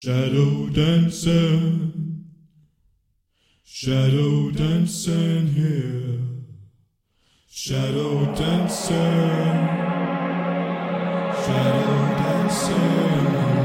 Shadow dancing, shadow dancing here, shadow dancing, shadow dancing.